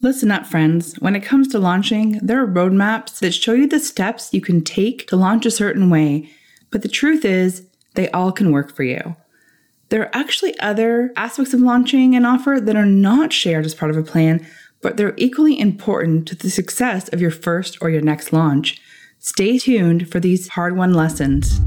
Listen up, friends. When it comes to launching, there are roadmaps that show you the steps you can take to launch a certain way, but the truth is, they all can work for you. There are actually other aspects of launching an offer that are not shared as part of a plan, but they're equally important to the success of your first or your next launch. Stay tuned for these hard won lessons.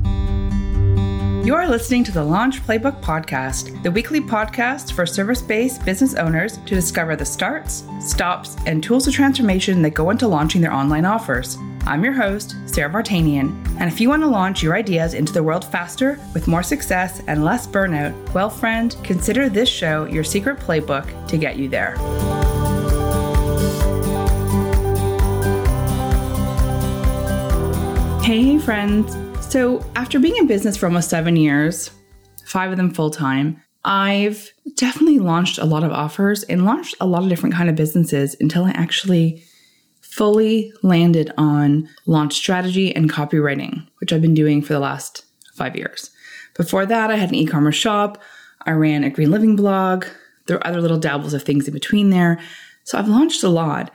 You are listening to the Launch Playbook Podcast, the weekly podcast for service based business owners to discover the starts, stops, and tools of transformation that go into launching their online offers. I'm your host, Sara Vartanian, and if you want to launch your ideas into the world faster with more success and less burnout, well, friend, consider this show your secret playbook to get you there. Hey, friends. So, after being in business for almost seven years, five of them full time, I've definitely launched a lot of offers and launched a lot of different kind of businesses until I actually fully landed on launch strategy and copywriting, which I've been doing for the last five years. Before that, I had an e-commerce shop. I ran a green living blog. There are other little dabbles of things in between there. So I've launched a lot.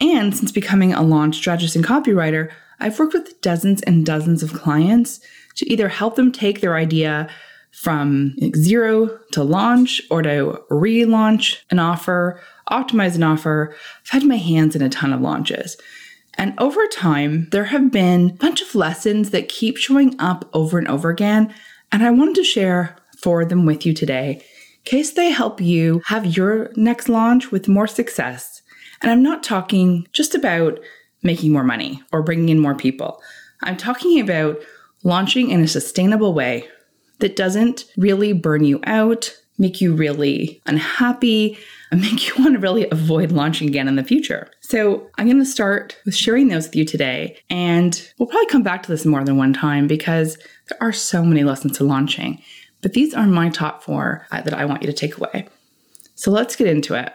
And since becoming a launch strategist and copywriter, I've worked with dozens and dozens of clients to either help them take their idea from zero to launch or to relaunch an offer, optimize an offer. I've had my hands in a ton of launches. And over time, there have been a bunch of lessons that keep showing up over and over again. And I wanted to share four of them with you today, case they help you have your next launch with more success. And I'm not talking just about making more money or bringing in more people. I'm talking about launching in a sustainable way that doesn't really burn you out, make you really unhappy, and make you want to really avoid launching again in the future. So, I'm going to start with sharing those with you today. And we'll probably come back to this more than one time because there are so many lessons to launching. But these are my top four uh, that I want you to take away. So, let's get into it.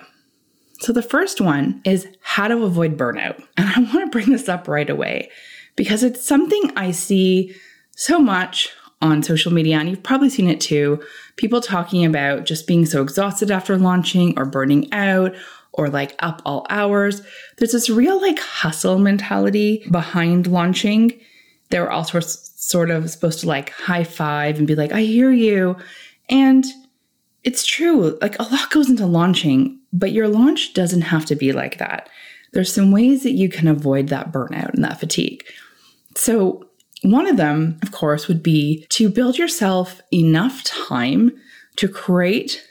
So, the first one is how to avoid burnout. And I want to bring this up right away because it's something I see so much on social media, and you've probably seen it too. People talking about just being so exhausted after launching or burning out or like up all hours. There's this real like hustle mentality behind launching. They're all sorts sort of supposed to like high five and be like, I hear you. And it's true. Like a lot goes into launching, but your launch doesn't have to be like that. There's some ways that you can avoid that burnout and that fatigue. So, one of them, of course, would be to build yourself enough time to create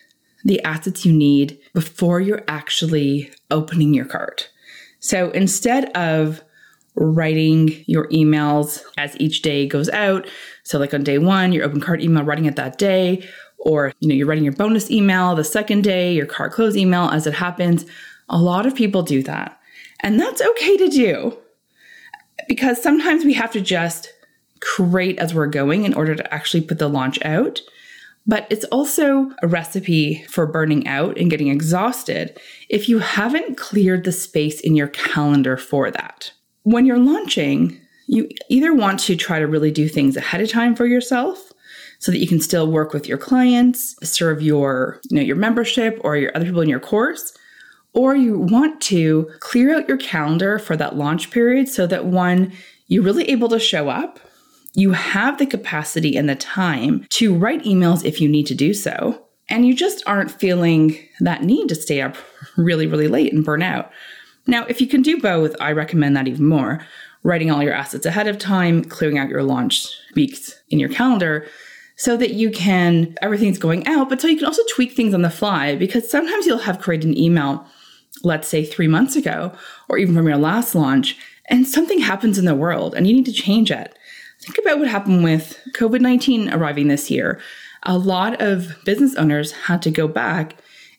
the assets you need before you're actually opening your cart. So instead of writing your emails as each day goes out, so like on day one, your open cart email, writing it that day, or you know you're writing your bonus email the second day your car close email as it happens. A lot of people do that. And that's okay to do because sometimes we have to just create as we're going in order to actually put the launch out. But it's also a recipe for burning out and getting exhausted if you haven't cleared the space in your calendar for that. When you're launching you either want to try to really do things ahead of time for yourself so that you can still work with your clients, serve your, you know, your membership or your other people in your course. Or you want to clear out your calendar for that launch period so that one, you're really able to show up. You have the capacity and the time to write emails if you need to do so. And you just aren't feeling that need to stay up really, really late and burn out. Now, if you can do both, I recommend that even more. Writing all your assets ahead of time, clearing out your launch weeks in your calendar so that you can, everything's going out, but so you can also tweak things on the fly because sometimes you'll have created an email, let's say three months ago, or even from your last launch, and something happens in the world and you need to change it. Think about what happened with COVID 19 arriving this year. A lot of business owners had to go back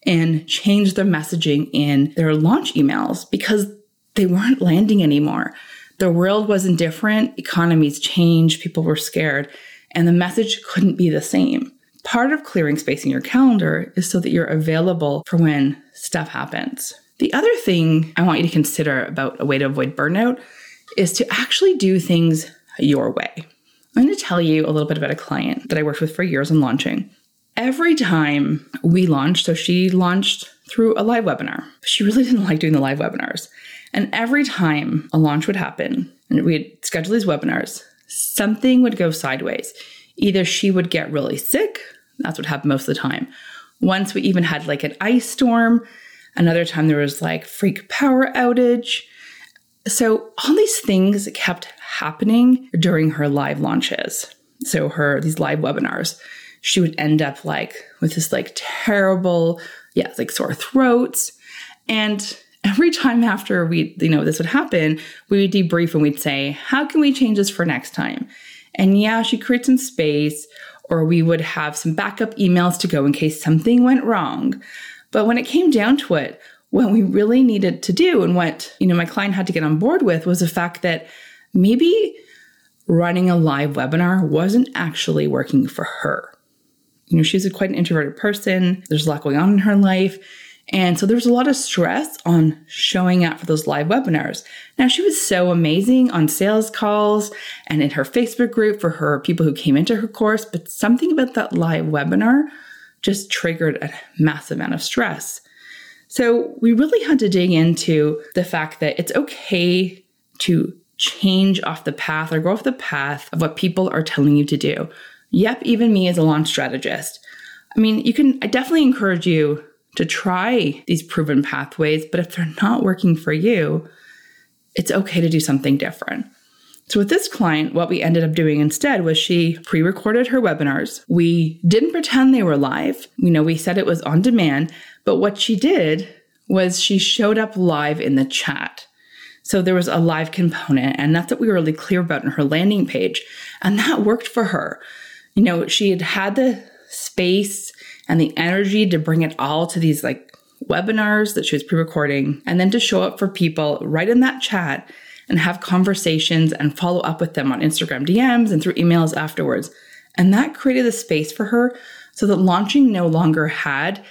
and change their messaging in their launch emails because they weren't landing anymore. The world wasn't different, economies changed, people were scared and the message couldn't be the same. Part of clearing space in your calendar is so that you're available for when stuff happens. The other thing I want you to consider about a way to avoid burnout is to actually do things your way. I'm going to tell you a little bit about a client that I worked with for years in launching. Every time we launched, so she launched through a live webinar. She really didn't like doing the live webinars. And every time a launch would happen and we'd schedule these webinars, something would go sideways. Either she would get really sick, that's what happened most of the time. Once we even had like an ice storm, another time there was like freak power outage. So all these things kept happening during her live launches. So her these live webinars, she would end up like with this like terrible, yeah, like sore throats. And every time after we, you know, this would happen, we would debrief and we'd say, how can we change this for next time? And yeah, she creates some space, or we would have some backup emails to go in case something went wrong. But when it came down to it, what we really needed to do and what, you know, my client had to get on board with was the fact that maybe running a live webinar wasn't actually working for her. You know, she's a quite an introverted person. There's a lot going on in her life. And so there was a lot of stress on showing up for those live webinars. Now, she was so amazing on sales calls and in her Facebook group for her people who came into her course, but something about that live webinar just triggered a massive amount of stress. So we really had to dig into the fact that it's okay to change off the path or go off the path of what people are telling you to do. Yep, even me as a launch strategist. I mean, you can, I definitely encourage you to try these proven pathways, but if they're not working for you, it's okay to do something different. So, with this client, what we ended up doing instead was she pre recorded her webinars. We didn't pretend they were live. You know, we said it was on demand, but what she did was she showed up live in the chat. So, there was a live component, and that's what we were really clear about in her landing page. And that worked for her. You know, she had had the space and the energy to bring it all to these like webinars that she was pre recording and then to show up for people right in that chat and have conversations and follow up with them on Instagram DMs and through emails afterwards. And that created a space for her so that launching no longer had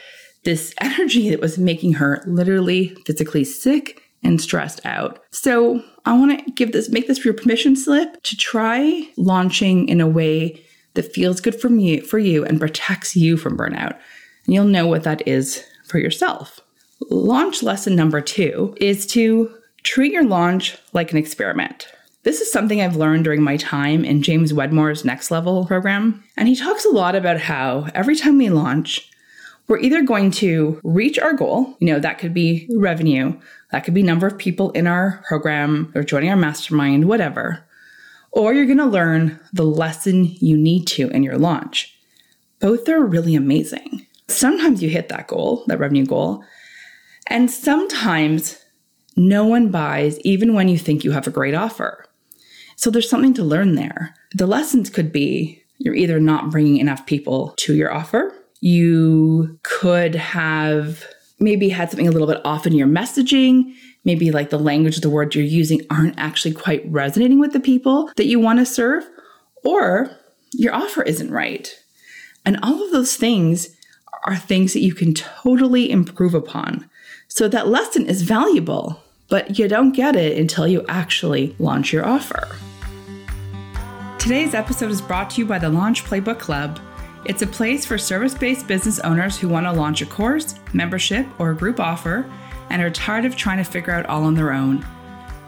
this energy that was making her literally physically sick and stressed out. So I want to give this, make this for your permission slip to try launching in a way that feels good for me for you and protects you from burnout. And you'll know what that is for yourself. Launch lesson number 2 is to treat your launch like an experiment. This is something I've learned during my time in James Wedmore's Next Level program. And he talks a lot about how every time we launch, we're either going to reach our goal, you know, that could be revenue, that could be number of people in our program or joining our mastermind, whatever, or you're going to learn the lesson you need to in your launch. Both are really amazing. Sometimes you hit that goal, that revenue goal, and sometimes no one buys even when you think you have a great offer. So there's something to learn there. The lessons could be you're either not bringing enough people to your offer, you could have maybe had something a little bit off in your messaging maybe like the language the words you're using aren't actually quite resonating with the people that you want to serve, or your offer isn't right. And all of those things are things that you can totally improve upon. So that lesson is valuable, but you don't get it until you actually launch your offer. Today's episode is brought to you by the Launch Playbook Club. It's a place for service based business owners who want to launch a course, membership, or group offer and are tired of trying to figure out all on their own.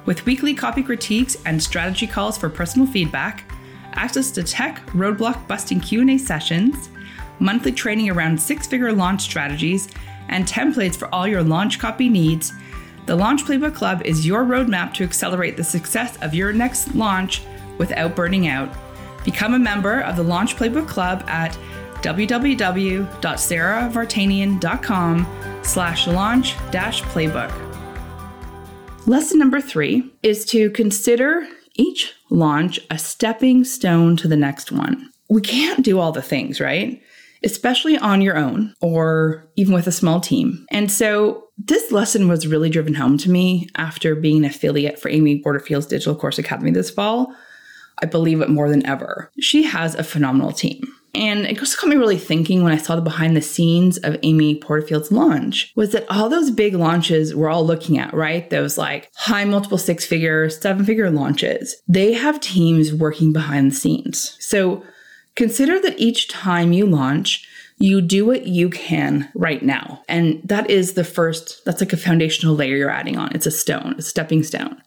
With weekly copy critiques and strategy calls for personal feedback, access to tech roadblock busting Q&A sessions, monthly training around six-figure launch strategies, and templates for all your launch copy needs, the Launch Playbook Club is your roadmap to accelerate the success of your next launch without burning out. Become a member of the Launch Playbook Club at www.saravartanian.com slash launch dash playbook. Lesson number three is to consider each launch a stepping stone to the next one. We can't do all the things, right? Especially on your own or even with a small team. And so this lesson was really driven home to me after being an affiliate for Amy Porterfield's Digital Course Academy this fall. I believe it more than ever. She has a phenomenal team. And it just got me really thinking when I saw the behind the scenes of Amy Porterfield's launch was that all those big launches we're all looking at, right? Those like high multiple six figure, seven figure launches, they have teams working behind the scenes. So consider that each time you launch, you do what you can right now. And that is the first, that's like a foundational layer you're adding on. It's a stone, a stepping stone.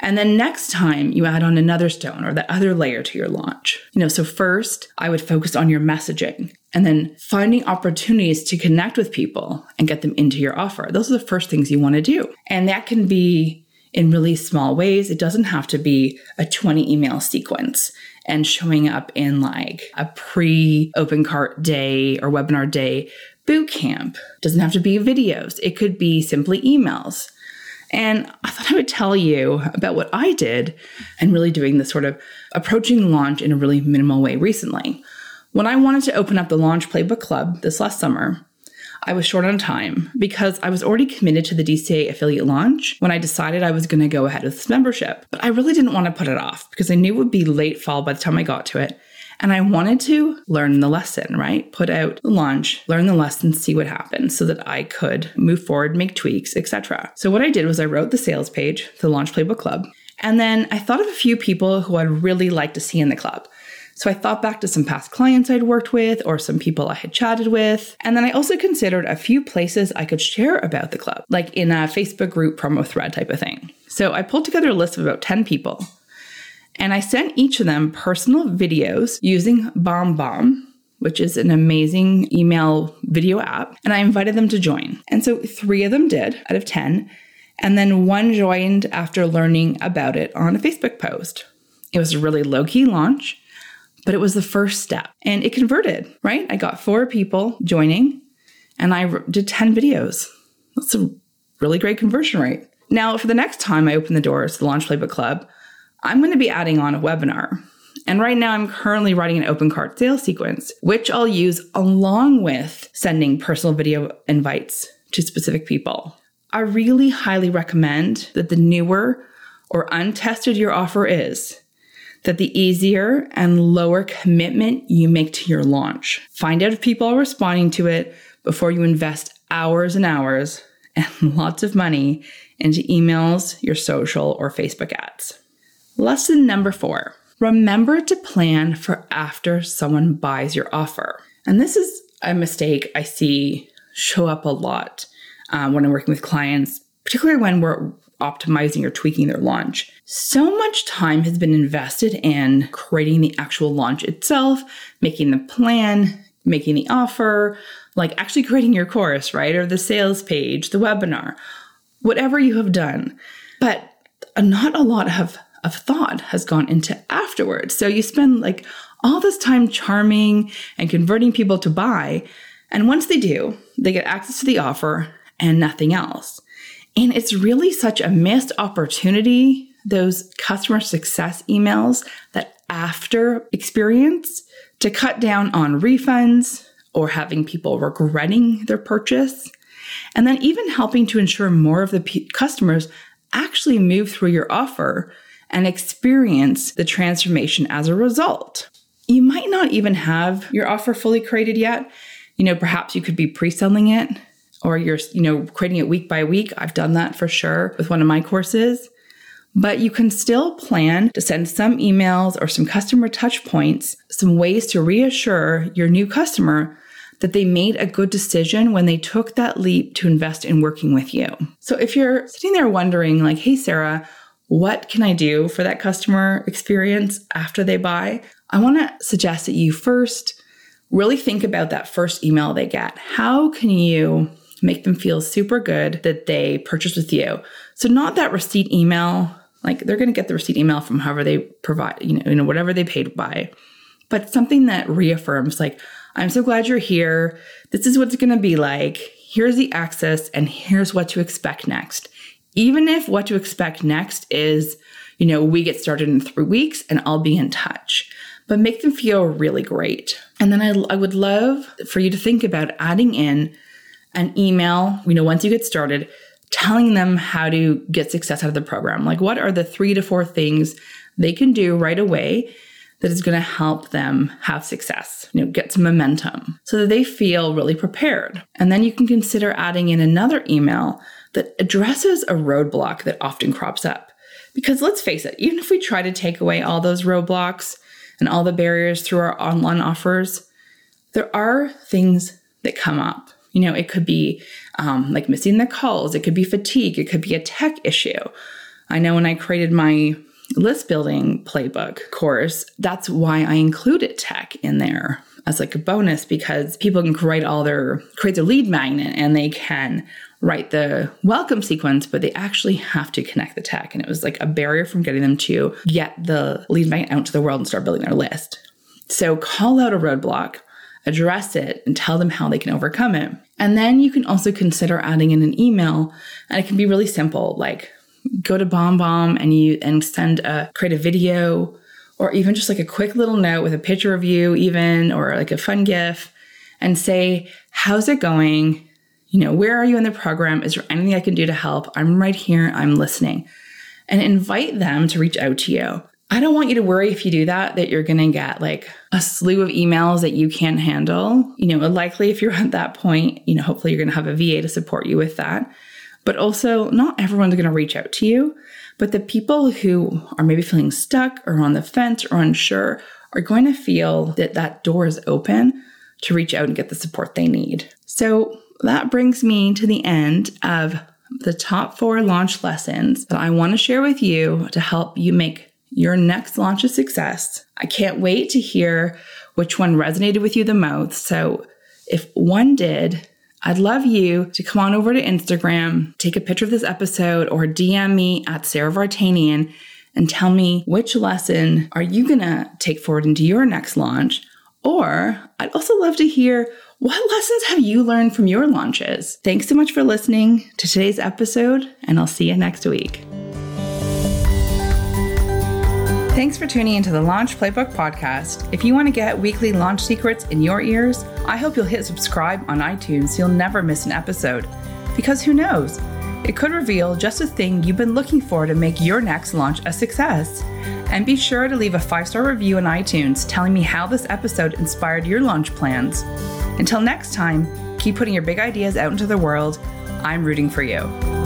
And then next time you add on another stone or that other layer to your launch. You know, so first I would focus on your messaging and then finding opportunities to connect with people and get them into your offer. Those are the first things you want to do. And that can be in really small ways. It doesn't have to be a 20 email sequence and showing up in like a pre open cart day or webinar day boot camp. It doesn't have to be videos. It could be simply emails. And I thought I would tell you about what I did and really doing this sort of approaching launch in a really minimal way recently. When I wanted to open up the Launch Playbook Club this last summer, I was short on time because I was already committed to the DCA affiliate launch when I decided I was going to go ahead with this membership. But I really didn't want to put it off because I knew it would be late fall by the time I got to it. And I wanted to learn the lesson, right? Put out the launch, learn the lesson, see what happens so that I could move forward, make tweaks, etc. So what I did was I wrote the sales page, the Launch Playbook Club, and then I thought of a few people who I'd really like to see in the club. So I thought back to some past clients I'd worked with or some people I had chatted with. And then I also considered a few places I could share about the club, like in a Facebook group promo thread type of thing. So I pulled together a list of about 10 people and I sent each of them personal videos using BombBomb, which is an amazing email video app, and I invited them to join. And so three of them did out of 10. And then one joined after learning about it on a Facebook post. It was a really low key launch but it was the first step and it converted, right? I got four people joining and I did 10 videos. That's a really great conversion rate. Now, for the next time I open the doors to the Launch Playbook Club, I'm going to be adding on a webinar. And right now, I'm currently writing an open cart sales sequence, which I'll use along with sending personal video invites to specific people. I really highly recommend that the newer or untested your offer is, that the easier and lower commitment you make to your launch. Find out if people are responding to it before you invest hours and hours and lots of money into emails, your social, or Facebook ads. Lesson number four remember to plan for after someone buys your offer. And this is a mistake I see show up a lot um, when I'm working with clients, particularly when we're optimizing or tweaking their launch. So much time has been invested in creating the actual launch itself, making the plan, making the offer, like actually creating your course, right? Or the sales page, the webinar, whatever you have done. But not a lot of, of thought has gone into afterwards. So you spend like all this time charming and converting people to buy. And once they do, they get access to the offer and nothing else. And it's really such a missed opportunity, those customer success emails that after experience to cut down on refunds or having people regretting their purchase. And then even helping to ensure more of the p- customers actually move through your offer and experience the transformation as a result. You might not even have your offer fully created yet. You know, perhaps you could be pre selling it or you're, you know, creating it week by week. I've done that for sure with one of my courses. But you can still plan to send some emails or some customer touch points, some ways to reassure your new customer that they made a good decision when they took that leap to invest in working with you. So if you're sitting there wondering, like, hey, Sara, what can I do for that customer experience after they buy? I want to suggest that you first really think about that first email they get. How can you make them feel super good that they purchased with you. So not that receipt email, like they're going to get the receipt email from however they provide, you know, you know, whatever they paid by, but something that reaffirms like, I'm so glad you're here. This is what it's going to be like. Here's the access and here's what to expect next. Even if what to expect next is, you know, we get started in three weeks and I'll be in touch but make them feel really great. And then I, I would love for you to think about adding in an email, you know, once you get started, telling them how to get success out of the program. Like, what are the three to four things they can do right away that is going to help them have success, you know, get some momentum so that they feel really prepared. And then you can consider adding in another email that addresses a roadblock that often crops up. Because let's face it, even if we try to take away all those roadblocks and all the barriers through our online offers, there are things that come up. You know, it could be um, like missing the calls, it could be fatigue, it could be a tech issue. I know when I created my list building playbook course, that's why I included tech in there as like a bonus because people can create all their create their lead magnet and they can write the welcome sequence, but they actually have to connect the tech. And it was like a barrier from getting them to get the lead magnet out to the world and start building their list. So call out a roadblock, address it, and tell them how they can overcome it. And then you can also consider adding in an email, and it can be really simple, like go to BombBomb and you and send a create a video or even just like a quick little note with a picture of you even or like a fun gif and say how's it going? You know where are you in the program? Is there anything i can do to help? I'm right here. I'm listening. And invite them to reach out to you. I don't want you to worry if you do that, that you're going to get like a slew of emails that you can't handle. You know, likely if you're at that point, you know, hopefully you're going to have a VA to support you with that. But also, not everyone's going to reach out to you. But the people who are maybe feeling stuck or on the fence or unsure are going to feel that that door is open to reach out and get the support they need. So that brings me to the end of the top four launch lessons that I want to share with you to help you make your next launch a success. I can't wait to hear which one resonated with you the most. So if one did, I'd love you to come on over to Instagram, take a picture of this episode, or DM me at Sara Vartanian and tell me which lesson are you going to take forward into your next launch. Or I'd also love to hear what lessons have you learned from your launches? Thanks so much for listening to today's episode, and I'll see you next week. Thanks for tuning into the Launch Playbook podcast. If you want to get weekly launch secrets in your ears, I hope you'll hit subscribe on iTunes so you'll never miss an episode. Because who knows? It could reveal just a thing you've been looking for to make your next launch a success. And be sure to leave a five star review on iTunes telling me how this episode inspired your launch plans. Until next time, keep putting your big ideas out into the world. I'm rooting for you.